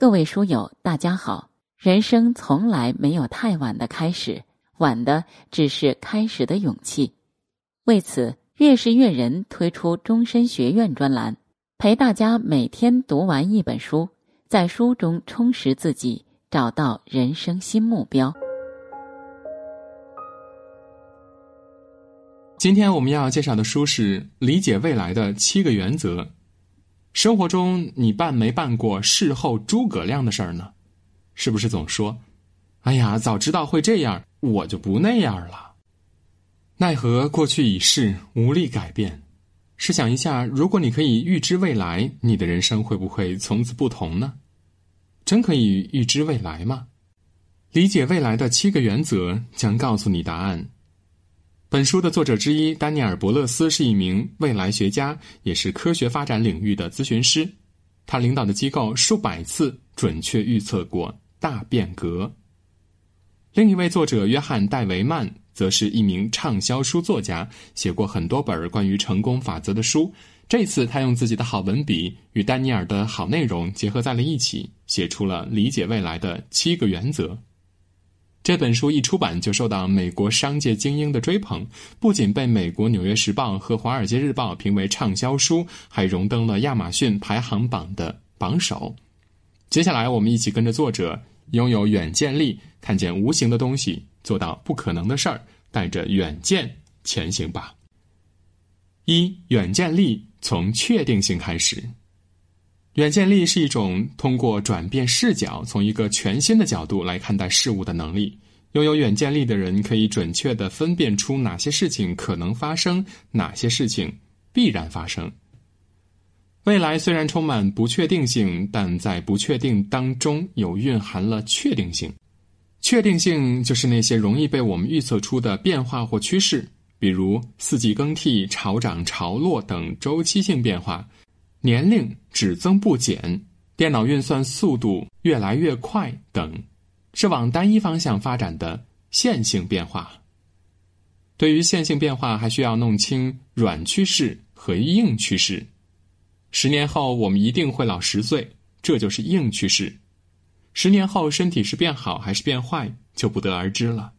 各位书友，大家好。人生从来没有太晚的开始，晚的只是开始的勇气。为此，越是阅人推出终身学院专栏，陪大家每天读完一本书，在书中充实自己，找到人生新目标。今天我们要介绍的书是《理解未来的七个原则》。生活中，你办没办过事后诸葛亮的事儿呢？是不是总说：“哎呀，早知道会这样，我就不那样了。”奈何过去已逝，无力改变。试想一下，如果你可以预知未来，你的人生会不会从此不同呢？真可以预知未来吗？理解未来的七个原则将告诉你答案。本书的作者之一丹尼尔·伯勒斯是一名未来学家，也是科学发展领域的咨询师。他领导的机构数百次准确预测过。大变革。另一位作者约翰·戴维曼则是一名畅销书作家，写过很多本关于成功法则的书。这次他用自己的好文笔与丹尼尔的好内容结合在了一起，写出了理解未来的七个原则。这本书一出版就受到美国商界精英的追捧，不仅被美国《纽约时报》和《华尔街日报》评为畅销书，还荣登了亚马逊排行榜的榜首。接下来，我们一起跟着作者。拥有远见力，看见无形的东西，做到不可能的事儿，带着远见前行吧。一远见力从确定性开始。远见力是一种通过转变视角，从一个全新的角度来看待事物的能力。拥有远见力的人可以准确的分辨出哪些事情可能发生，哪些事情必然发生。未来虽然充满不确定性，但在不确定当中有蕴含了确定性。确定性就是那些容易被我们预测出的变化或趋势，比如四季更替、潮涨潮落等周期性变化；年龄只增不减、电脑运算速度越来越快等，是往单一方向发展的线性变化。对于线性变化，还需要弄清软趋势和硬趋势。十年后，我们一定会老十岁，这就是硬趋势。十年后，身体是变好还是变坏，就不得而知了。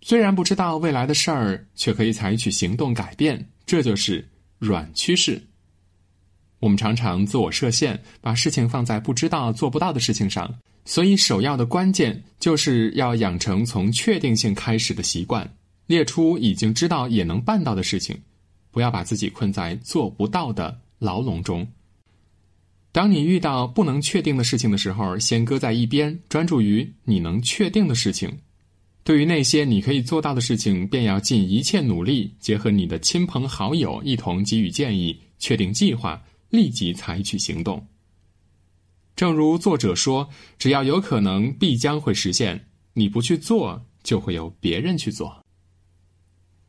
虽然不知道未来的事儿，却可以采取行动改变，这就是软趋势。我们常常自我设限，把事情放在不知道、做不到的事情上，所以首要的关键就是要养成从确定性开始的习惯，列出已经知道也能办到的事情，不要把自己困在做不到的。牢笼中。当你遇到不能确定的事情的时候，先搁在一边，专注于你能确定的事情。对于那些你可以做到的事情，便要尽一切努力，结合你的亲朋好友一同给予建议，确定计划，立即采取行动。正如作者说：“只要有可能，必将会实现。你不去做，就会有别人去做。”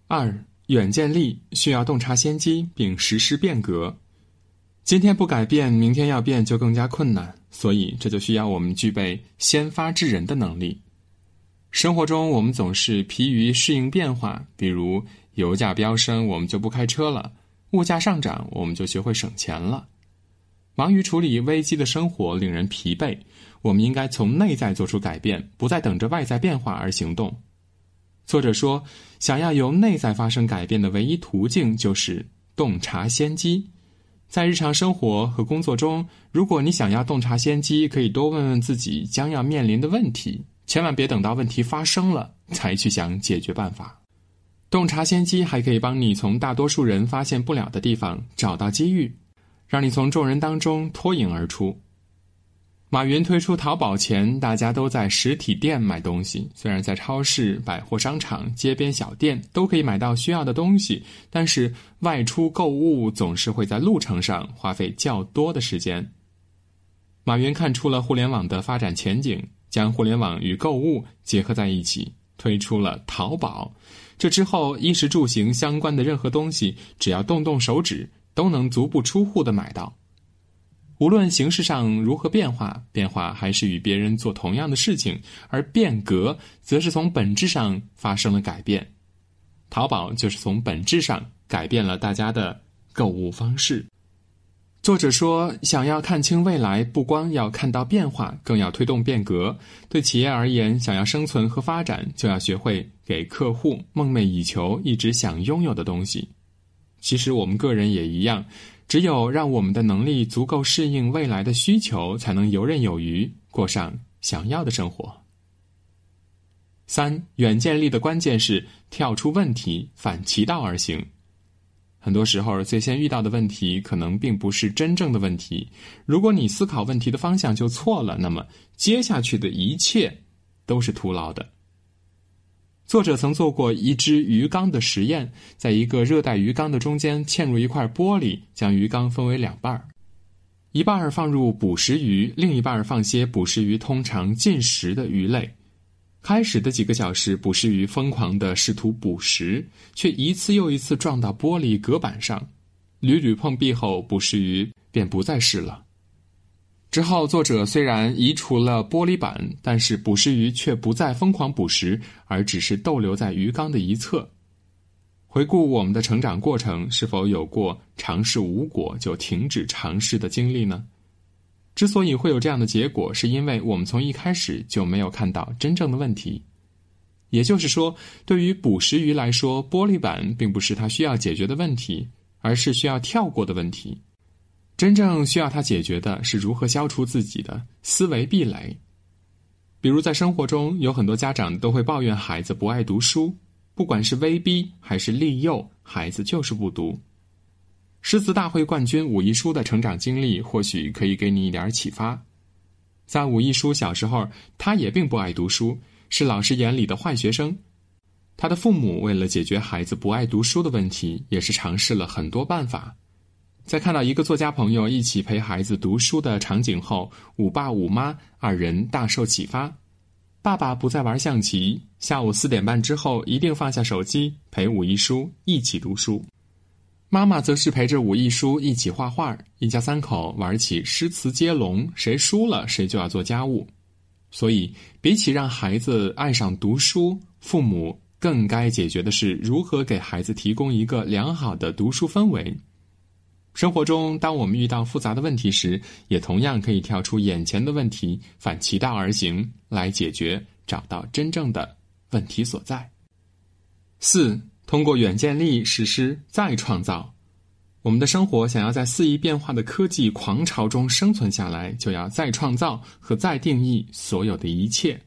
二远见力需要洞察先机，并实施变革。今天不改变，明天要变就更加困难。所以，这就需要我们具备先发制人的能力。生活中，我们总是疲于适应变化，比如油价飙升，我们就不开车了；物价上涨，我们就学会省钱了。忙于处理危机的生活令人疲惫。我们应该从内在做出改变，不再等着外在变化而行动。作者说，想要由内在发生改变的唯一途径，就是洞察先机。在日常生活和工作中，如果你想要洞察先机，可以多问问自己将要面临的问题，千万别等到问题发生了才去想解决办法。洞察先机还可以帮你从大多数人发现不了的地方找到机遇，让你从众人当中脱颖而出。马云推出淘宝前，大家都在实体店买东西。虽然在超市、百货商场、街边小店都可以买到需要的东西，但是外出购物总是会在路程上花费较多的时间。马云看出了互联网的发展前景，将互联网与购物结合在一起，推出了淘宝。这之后，衣食住行相关的任何东西，只要动动手指，都能足不出户的买到。无论形式上如何变化，变化还是与别人做同样的事情，而变革则是从本质上发生了改变。淘宝就是从本质上改变了大家的购物方式。作者说，想要看清未来，不光要看到变化，更要推动变革。对企业而言，想要生存和发展，就要学会给客户梦寐以求、一直想拥有的东西。其实我们个人也一样，只有让我们的能力足够适应未来的需求，才能游刃有余，过上想要的生活。三，远见力的关键是跳出问题，反其道而行。很多时候，最先遇到的问题可能并不是真正的问题。如果你思考问题的方向就错了，那么接下去的一切都是徒劳的。作者曾做过一只鱼缸的实验，在一个热带鱼缸的中间嵌入一块玻璃，将鱼缸分为两半儿，一半儿放入捕食鱼，另一半儿放些捕食鱼通常进食的鱼类。开始的几个小时，捕食鱼疯狂地试图捕食，却一次又一次撞到玻璃隔板上，屡屡碰壁后，捕食鱼便不再试了。之后，作者虽然移除了玻璃板，但是捕食鱼却不再疯狂捕食，而只是逗留在鱼缸的一侧。回顾我们的成长过程，是否有过尝试无果就停止尝试的经历呢？之所以会有这样的结果，是因为我们从一开始就没有看到真正的问题。也就是说，对于捕食鱼来说，玻璃板并不是它需要解决的问题，而是需要跳过的问题。真正需要它解决的是如何消除自己的思维壁垒。比如在生活中，有很多家长都会抱怨孩子不爱读书，不管是威逼还是利诱，孩子就是不读。诗词大会冠军武亦姝的成长经历，或许可以给你一点启发。在武亦姝小时候，她也并不爱读书，是老师眼里的坏学生。她的父母为了解决孩子不爱读书的问题，也是尝试了很多办法。在看到一个作家朋友一起陪孩子读书的场景后，武爸武妈二人大受启发。爸爸不再玩象棋，下午四点半之后一定放下手机，陪武亦姝一起读书。妈妈则是陪着武亦姝一起画画，一家三口玩起诗词接龙，谁输了谁就要做家务。所以，比起让孩子爱上读书，父母更该解决的是如何给孩子提供一个良好的读书氛围。生活中，当我们遇到复杂的问题时，也同样可以跳出眼前的问题，反其道而行来解决，找到真正的问题所在。四。通过远见力实施再创造，我们的生活想要在肆意变化的科技狂潮中生存下来，就要再创造和再定义所有的一切。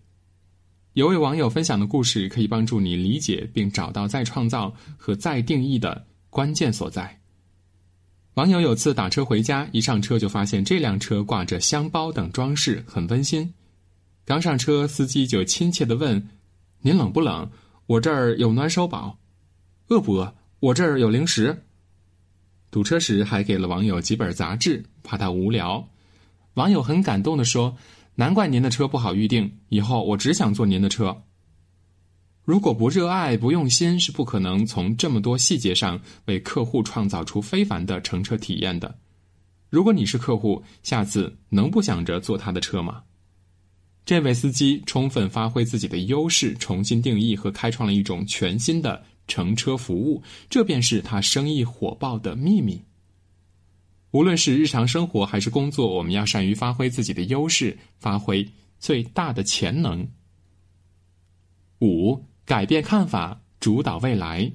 有位网友分享的故事可以帮助你理解并找到再创造和再定义的关键所在。网友有次打车回家，一上车就发现这辆车挂着香包等装饰，很温馨。刚上车，司机就亲切地问：“您冷不冷？我这儿有暖手宝。”饿不饿？我这儿有零食。堵车时还给了网友几本杂志，怕他无聊。网友很感动的说：“难怪您的车不好预定，以后我只想坐您的车。”如果不热爱、不用心，是不可能从这么多细节上为客户创造出非凡的乘车体验的。如果你是客户，下次能不想着坐他的车吗？这位司机充分发挥自己的优势，重新定义和开创了一种全新的。乘车服务，这便是他生意火爆的秘密。无论是日常生活还是工作，我们要善于发挥自己的优势，发挥最大的潜能。五，改变看法，主导未来。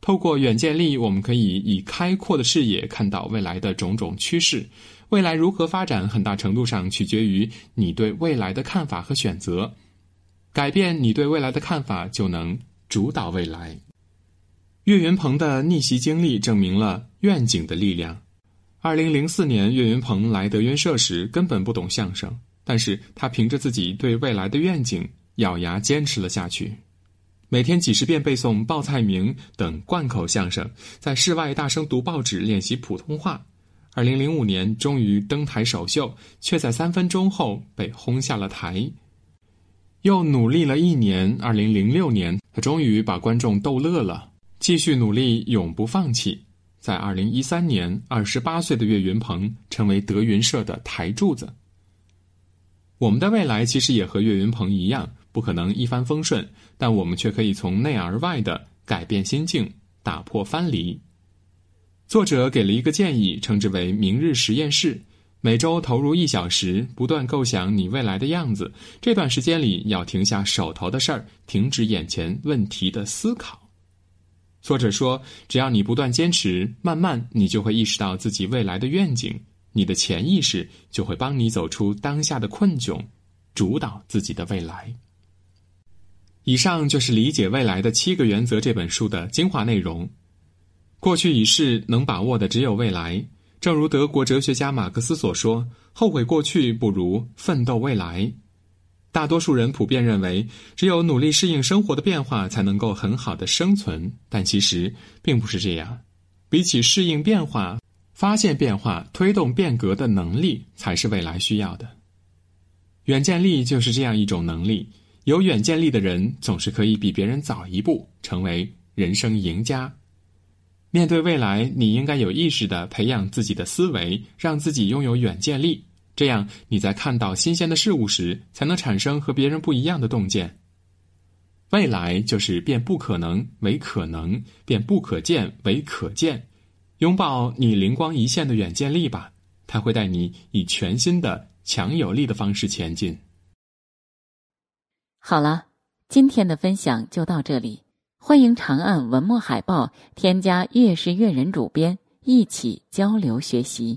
透过远见力，我们可以以开阔的视野看到未来的种种趋势。未来如何发展，很大程度上取决于你对未来的看法和选择。改变你对未来的看法，就能。主导未来，岳云鹏的逆袭经历证明了愿景的力量。二零零四年，岳云鹏来德云社时根本不懂相声，但是他凭着自己对未来的愿景，咬牙坚持了下去。每天几十遍背诵报菜名等贯口相声，在室外大声读报纸练习普通话。二零零五年，终于登台首秀，却在三分钟后被轰下了台。又努力了一年，二零零六年，他终于把观众逗乐了。继续努力，永不放弃。在二零一三年，二十八岁的岳云鹏成为德云社的台柱子。我们的未来其实也和岳云鹏一样，不可能一帆风顺，但我们却可以从内而外的改变心境，打破藩篱。作者给了一个建议，称之为“明日实验室”。每周投入一小时，不断构想你未来的样子。这段时间里，要停下手头的事儿，停止眼前问题的思考。作者说，只要你不断坚持，慢慢你就会意识到自己未来的愿景，你的潜意识就会帮你走出当下的困窘，主导自己的未来。以上就是理解未来的七个原则这本书的精华内容。过去已逝，能把握的只有未来。正如德国哲学家马克思所说：“后悔过去不如奋斗未来。”大多数人普遍认为，只有努力适应生活的变化，才能够很好的生存。但其实并不是这样。比起适应变化、发现变化、推动变革的能力，才是未来需要的。远见力就是这样一种能力。有远见力的人，总是可以比别人早一步，成为人生赢家。面对未来，你应该有意识的培养自己的思维，让自己拥有远见力。这样，你在看到新鲜的事物时，才能产生和别人不一样的洞见。未来就是变不可能为可能，变不可见为可见。拥抱你灵光一现的远见力吧，它会带你以全新的、强有力的方式前进。好了，今天的分享就到这里。欢迎长按文末海报，添加“月是月人”主编，一起交流学习。